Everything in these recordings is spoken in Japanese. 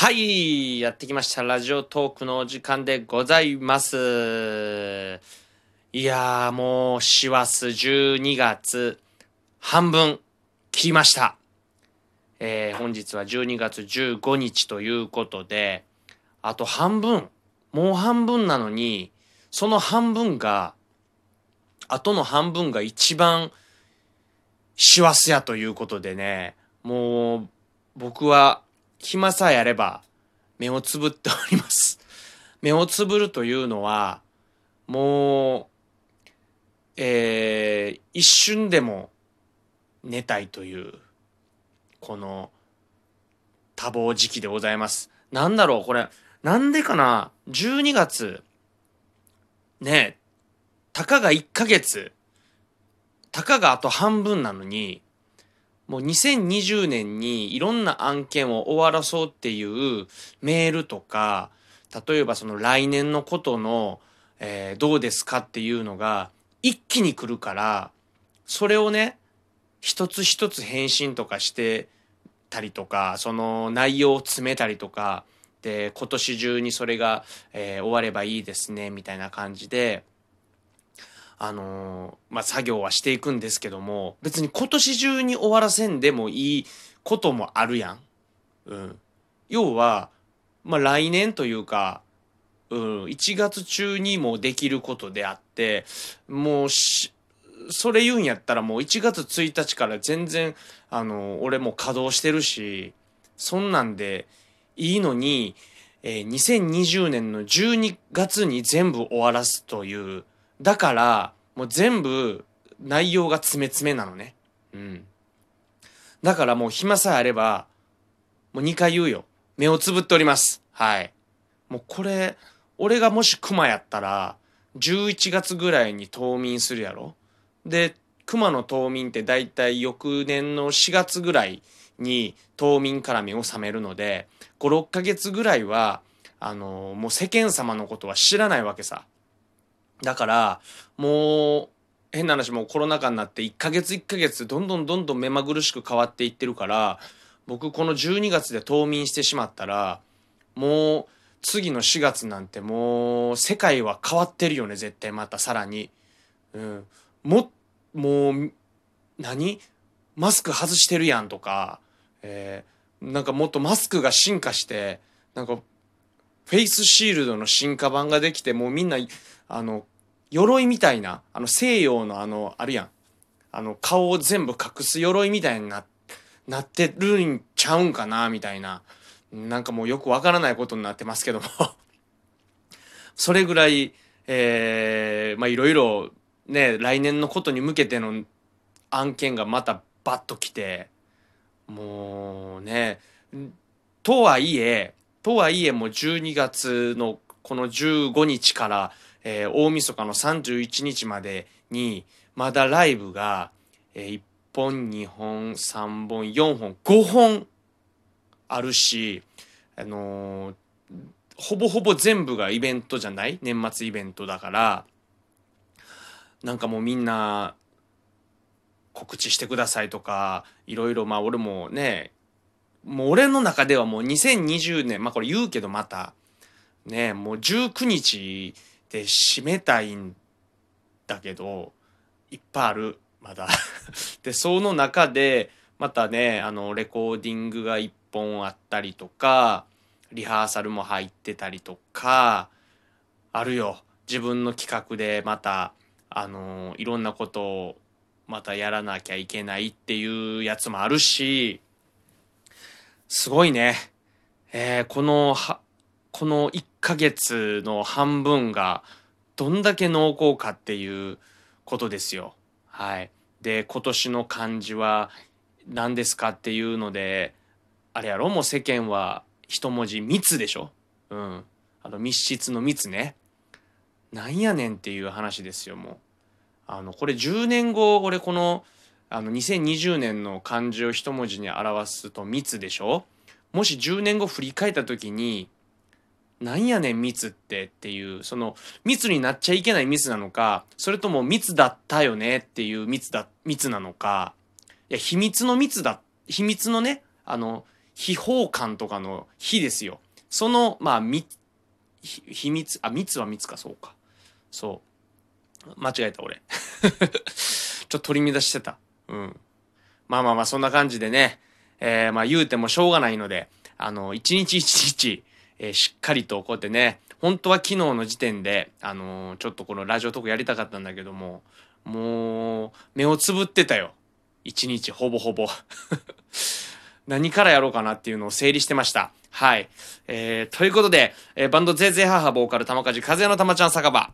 はい、やってきました。ラジオトークのお時間でございます。いやー、もう、師走12月、半分、切りました。えー本日は12月15日ということで、あと半分、もう半分なのに、その半分が、あとの半分が一番、師走やということでね、もう、僕は、暇さえあれば、目をつぶっております。目をつぶるというのは、もう、えー一瞬でも寝たいという、この、多忙時期でございます。なんだろう、これ、なんでかな ?12 月、ねえ、たかが1ヶ月、たかがあと半分なのに、もう2020年にいろんな案件を終わらそうっていうメールとか、例えばその来年のことの、えーどうですかっていうのが一気に来るから、それをね、一つ一つ返信とかしてたりとか、その内容を詰めたりとか、で、今年中にそれが、えー終わればいいですね、みたいな感じで、あのーまあ、作業はしていくんですけども、別に今年中に終わらせんでもいいこともあるやん。うん。要は、まあ、来年というか、うん、1月中にもできることであって、もうし、それ言うんやったらもう1月1日から全然、あの、俺も稼働してるし、そんなんでいいのに、えー2020年の12月に全部終わらすという、だから、もう全部内容が詰め詰めなのね。うん。だからもう暇さえあれば、もう2回言うよ。目をつぶっております。はい。もうこれ、俺がもし熊やったら、11月ぐらいに冬眠するやろで、熊の冬眠って大体翌年の4月ぐらいに冬眠から目を覚めるので、5、6ヶ月ぐらいは、あのもう世間様のことは知らないわけさ。だから、もう、変な話もうコロナ禍になって1ヶ月1ヶ月どんどんどんどん目まぐるしく変わっていってるから、僕この12月で冬眠してしまったら、もう次の4月なんてもう世界は変わってるよね、絶対またさらに。うん。も、もう、何？マスク外してるやんとか、えーなんかもっとマスクが進化して、なんかフェイスシールドの進化版ができて、もうみんな、あの、鎧みたいな、あの西洋のあの、あるやん。あの、顔を全部隠す鎧みたいにな、なってるんちゃうんかな、みたいな。なんかもうよくわからないことになってますけども。それぐらい、えー、まあいろいろ、ね、来年のことに向けての案件がまたバッと来て、もうね、とはいえ、とはいえもう12月のこの15日から、えー大晦日の31日までに、まだライブが、え1本、2本、3本、4本、5本あるし、あのーほぼほぼ全部がイベントじゃない？年末イベントだから、なんかもうみんな、告知してくださいとか、いろいろ、まあ俺もね、もう俺の中ではもう2020年、まあこれ言うけどまた、ね、もう19日で締めたいんだけど、いっぱいある、まだ。で、その中で、またね、あの、レコーディングが1本あったりとか、リハーサルも入ってたりとか、あるよ。自分の企画でまた、あの、いろんなことをまたやらなきゃいけないっていうやつもあるし、すごいね。えーこの、は、この1ヶ月の半分がどんだけ濃厚かっていうことですよ。はい。で、今年の漢字は何ですかっていうので、あれやろ？もう世間は一文字密でしょ？うん。あの密室の密ね。なんやねんっていう話ですよ、もう。あの、これ10年後、俺この、あの、2020年の漢字を一文字に表すと密でしょ？もし10年後振り返った時に、なんやねん密ってっていう、その密になっちゃいけない密なのか、それとも密だったよねっていう密だ、密なのか、いや、秘密の密だ、秘密のね、あの、秘宝館とかの秘ですよ。その、まあ、み、秘密、あ、密は密か、そうか。そう。間違えた、俺。ちょっと取り乱してた。うん。まあまあまあ、そんな感じでね、えー、まあ言うてもしょうがないので、あの、一日一日、えー、しっかりとこうやってね、本当は昨日の時点で、あのー、ちょっとこのラジオトークやりたかったんだけども、もう、目をつぶってたよ。一日、ほぼほぼ。何からやろうかなっていうのを整理してました。はい。えー、ということで、えー、バンドゼーゼー母ボーカル玉梶和也の玉ちゃん酒場。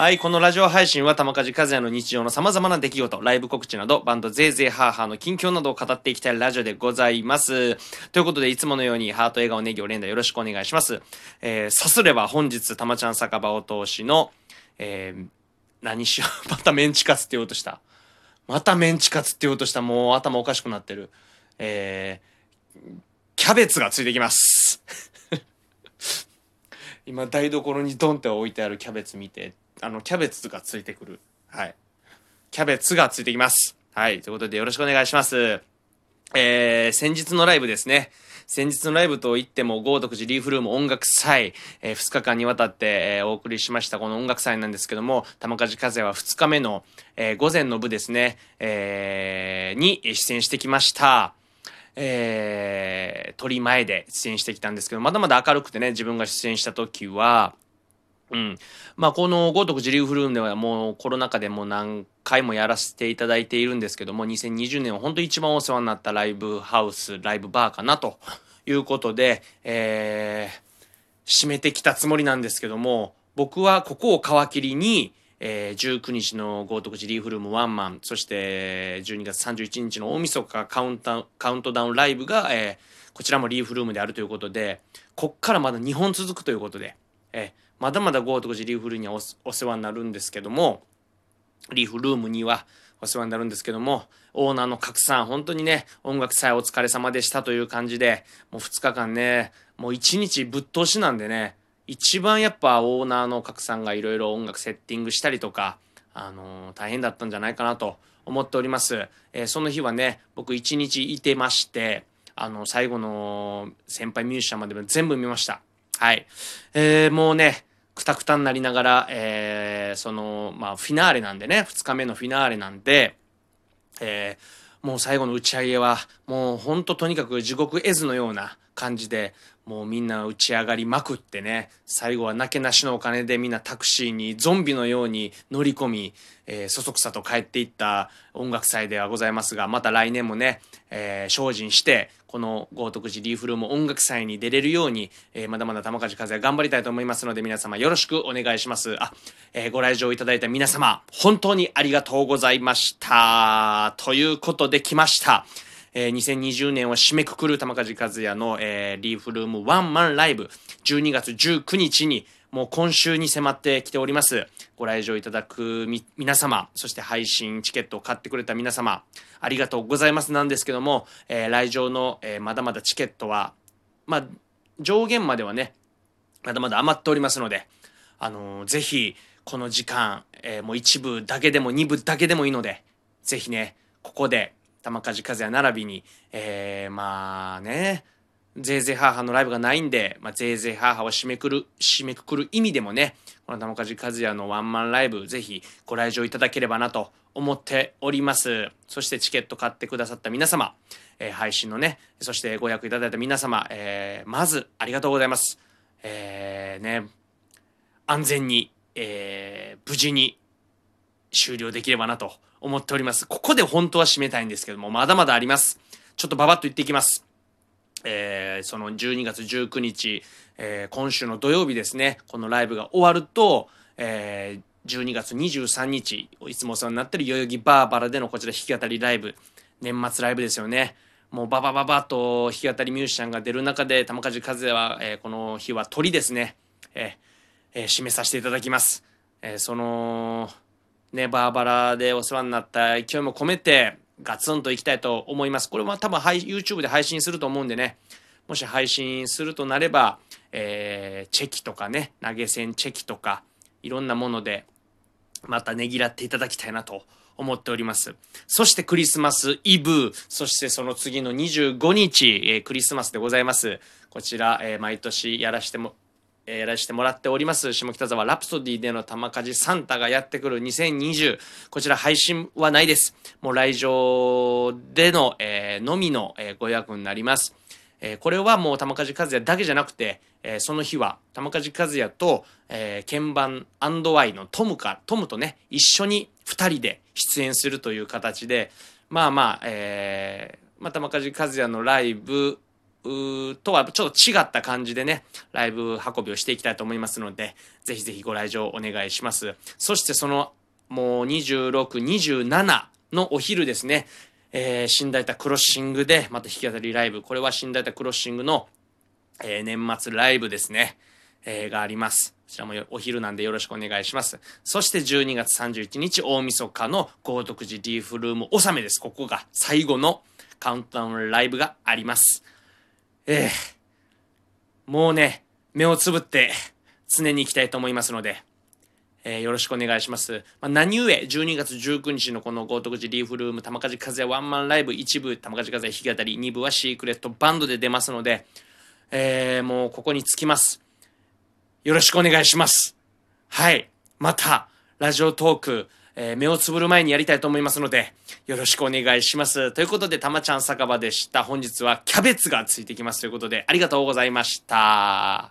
はい、このラジオ配信は玉梶和也の日常の様々な出来事、ライブ告知など、バンドゼーゼーハーハーの近況などを語っていきたいラジオでございます。ということで、いつものようにハート、笑顔、ネギを連打よろしくお願いします。えー、さすれば本日、玉ちゃん酒場を通しの、えー、何しよう、またメンチカツって言おうとした。またメンチカツって言おうとした。もう頭おかしくなってる。えー、キャベツがついてきます。今台所にドンって置いてあるキャベツ見てあの、キャベツがついてくる。はい。キャベツがついてきます。はい。ということでよろしくお願いします。えー、先日のライブですね。先日のライブといっても、豪徳寺リーフルーム音楽祭、えー、2日間にわたって、えー、お送りしましたこの音楽祭なんですけども、玉梶和也は2日目の、えー、午前の部ですね、えー、に出演してきました。えー、鳥前で出演してきたんですけど、まだまだ明るくてね、自分が出演した時は、うん。まあ、この豪徳寺流フルームではもうコロナ禍でも何回もやらせていただいているんですけども、2020年は本当に一番お世話になったライブハウス、ライブバーかなということで、えー、締めてきたつもりなんですけども、僕はここを皮切りに、えー、19日の豪徳寺リーフルームワンマン、そして12月31日の大晦日カウンタカウントダウンライブが、えー、こちらもリーフルームであるということで、こっからまだ2本続くということで、えーまだまだ豪徳寺リーフルームにはお世話になるんですけども、リーフルームにはお世話になるんですけども、オーナーの拡散、本当にね、音楽祭お疲れ様でしたという感じで、もう2日間ね、もう1日ぶっ通しなんでね、一番やっぱオーナーの拡散がいろいろ音楽セッティングしたりとか、あのー、大変だったんじゃないかなと思っております。えー、その日はね、僕1日いてまして、あの、最後の先輩ミュージシャンまでも全部見ました。はい。えー、もうね、くたくたになりながら、えー、その、まあ、フィナーレなんでね、2日目のフィナーレなんで、えー、もう最後の打ち上げは、もうほんととにかく地獄絵図のような感じで、もうみんな打ち上がりまくってね、最後はなけなしのお金でみんなタクシーにゾンビのように乗り込み、えー、そそくさと帰っていった音楽祭ではございますが、また来年もね、えー、精進して、この豪徳寺リーフルーム音楽祭に出れるように、えー、まだまだ玉梶和也頑張りたいと思いますので、皆様よろしくお願いします。あ、えー、ご来場いただいた皆様、本当にありがとうございました。ということで来ました。えー、2020年を締めくくる玉梶和也の、えー、リーフルームワンマンライブ、12月19日に、もう今週に迫ってきております。ご来場いただく皆様、そして配信チケットを買ってくれた皆様、ありがとうございますなんですけども、えー、来場の、えー、まだまだチケットは、まあ、上限まではね、まだまだ余っておりますので、あのー、ぜひ、この時間、えー、もう一部だけでも二部だけでもいいので、ぜひね、ここで、玉梶和也並びに、えー、まあね、ぜいぜいハーハーのライブがないんで、まあ、ぜいぜいハーハーを締めくる、締めくくる意味でもね、この玉梶和也のワンマンライブ、ぜひご来場いただければなと思っております。そしてチケット買ってくださった皆様、えー、配信のね、そしてご予約いただいた皆様、えー、まずありがとうございます。えー、ね、安全に、えー、無事に終了できればなと思っております。ここで本当は締めたいんですけども、まだまだあります。ちょっとババッと言っていきます。えー、その12月19日、えー、今週の土曜日ですね、このライブが終わると、えー、12月23日、いつもお世話になってる代々木バーバラでのこちら弾き語りライブ、年末ライブですよね。もうババババと弾き語りミュージシャンが出る中で、玉梶和也は、えー、この日は鳥ですね、えーえー、締めさせていただきます。えー、その、ね、バーバラでお世話になった勢いも込めて、ガツンといきたいと思います。これは多分、YouTube で配信すると思うんでね、もし配信するとなれば、えー、チェキとかね、投げ銭チェキとか、いろんなもので、またねぎらっていただきたいなと思っております。そしてクリスマスイブ、そしてその次の25日、えー、クリスマスでございます。こちら、えー、毎年やらしても、えー、やらせてもらっております。下北沢ラプソディでの玉鍛冶サンタがやってくる2020。こちら配信はないです。もう来場での、えー、のみの、えー、ご予約になります。えー、これはもう玉梶和也だけじゃなくて、えー、その日は玉梶和也と、えー、鍵盤ワイのトムか、トムとね、一緒に二人で出演するという形で、まあまあ、えー、まあ、玉梶和也のライブ、とはちょっと違った感じでね、ライブ運びをしていきたいと思いますので、ぜひぜひご来場お願いします。そしてその、もう26、27のお昼ですね、えー、新大田クロッシングで、また弾き語りライブ。これは新大田クロッシングの、えー、年末ライブですね。えー、があります。こちらもお昼なんでよろしくお願いします。そして12月31日、大晦日の豪徳寺リーフルーム納めです。ここが最後のカウントダウンライブがあります。えー、もうね、目をつぶって常に行きたいと思いますので、えー、よろしくお願いします。まあ、何故、12月19日のこの豪徳寺リーフルーム玉梶和也ワンマンライブ一部玉梶和也弾き語り、二部はシークレットバンドで出ますので、えー、もうここにつきます。よろしくお願いします。はい。また、ラジオトーク、えー、目をつぶる前にやりたいと思いますので、よろしくお願いします。ということで、たまちゃん酒場でした。本日はキャベツがついてきますということで、ありがとうございました。